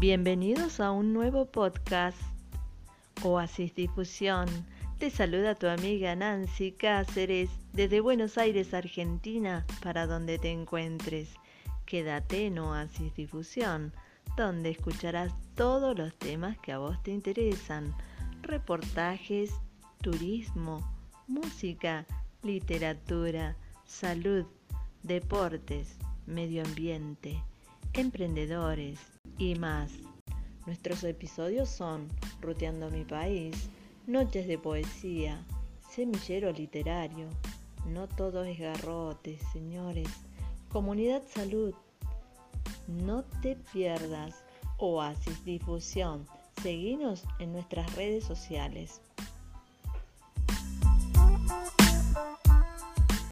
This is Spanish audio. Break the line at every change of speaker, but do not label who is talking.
Bienvenidos a un nuevo podcast Oasis Difusión. Te saluda tu amiga Nancy Cáceres desde Buenos Aires, Argentina, para donde te encuentres. Quédate en Oasis Difusión, donde escucharás todos los temas que a vos te interesan. Reportajes, turismo, música, literatura, salud, deportes, medio ambiente, emprendedores y más. Nuestros episodios son Ruteando mi país, Noches de poesía, Semillero literario, No todo es garrote, señores, Comunidad Salud, No te pierdas, Oasis Difusión. Seguinos en nuestras redes sociales.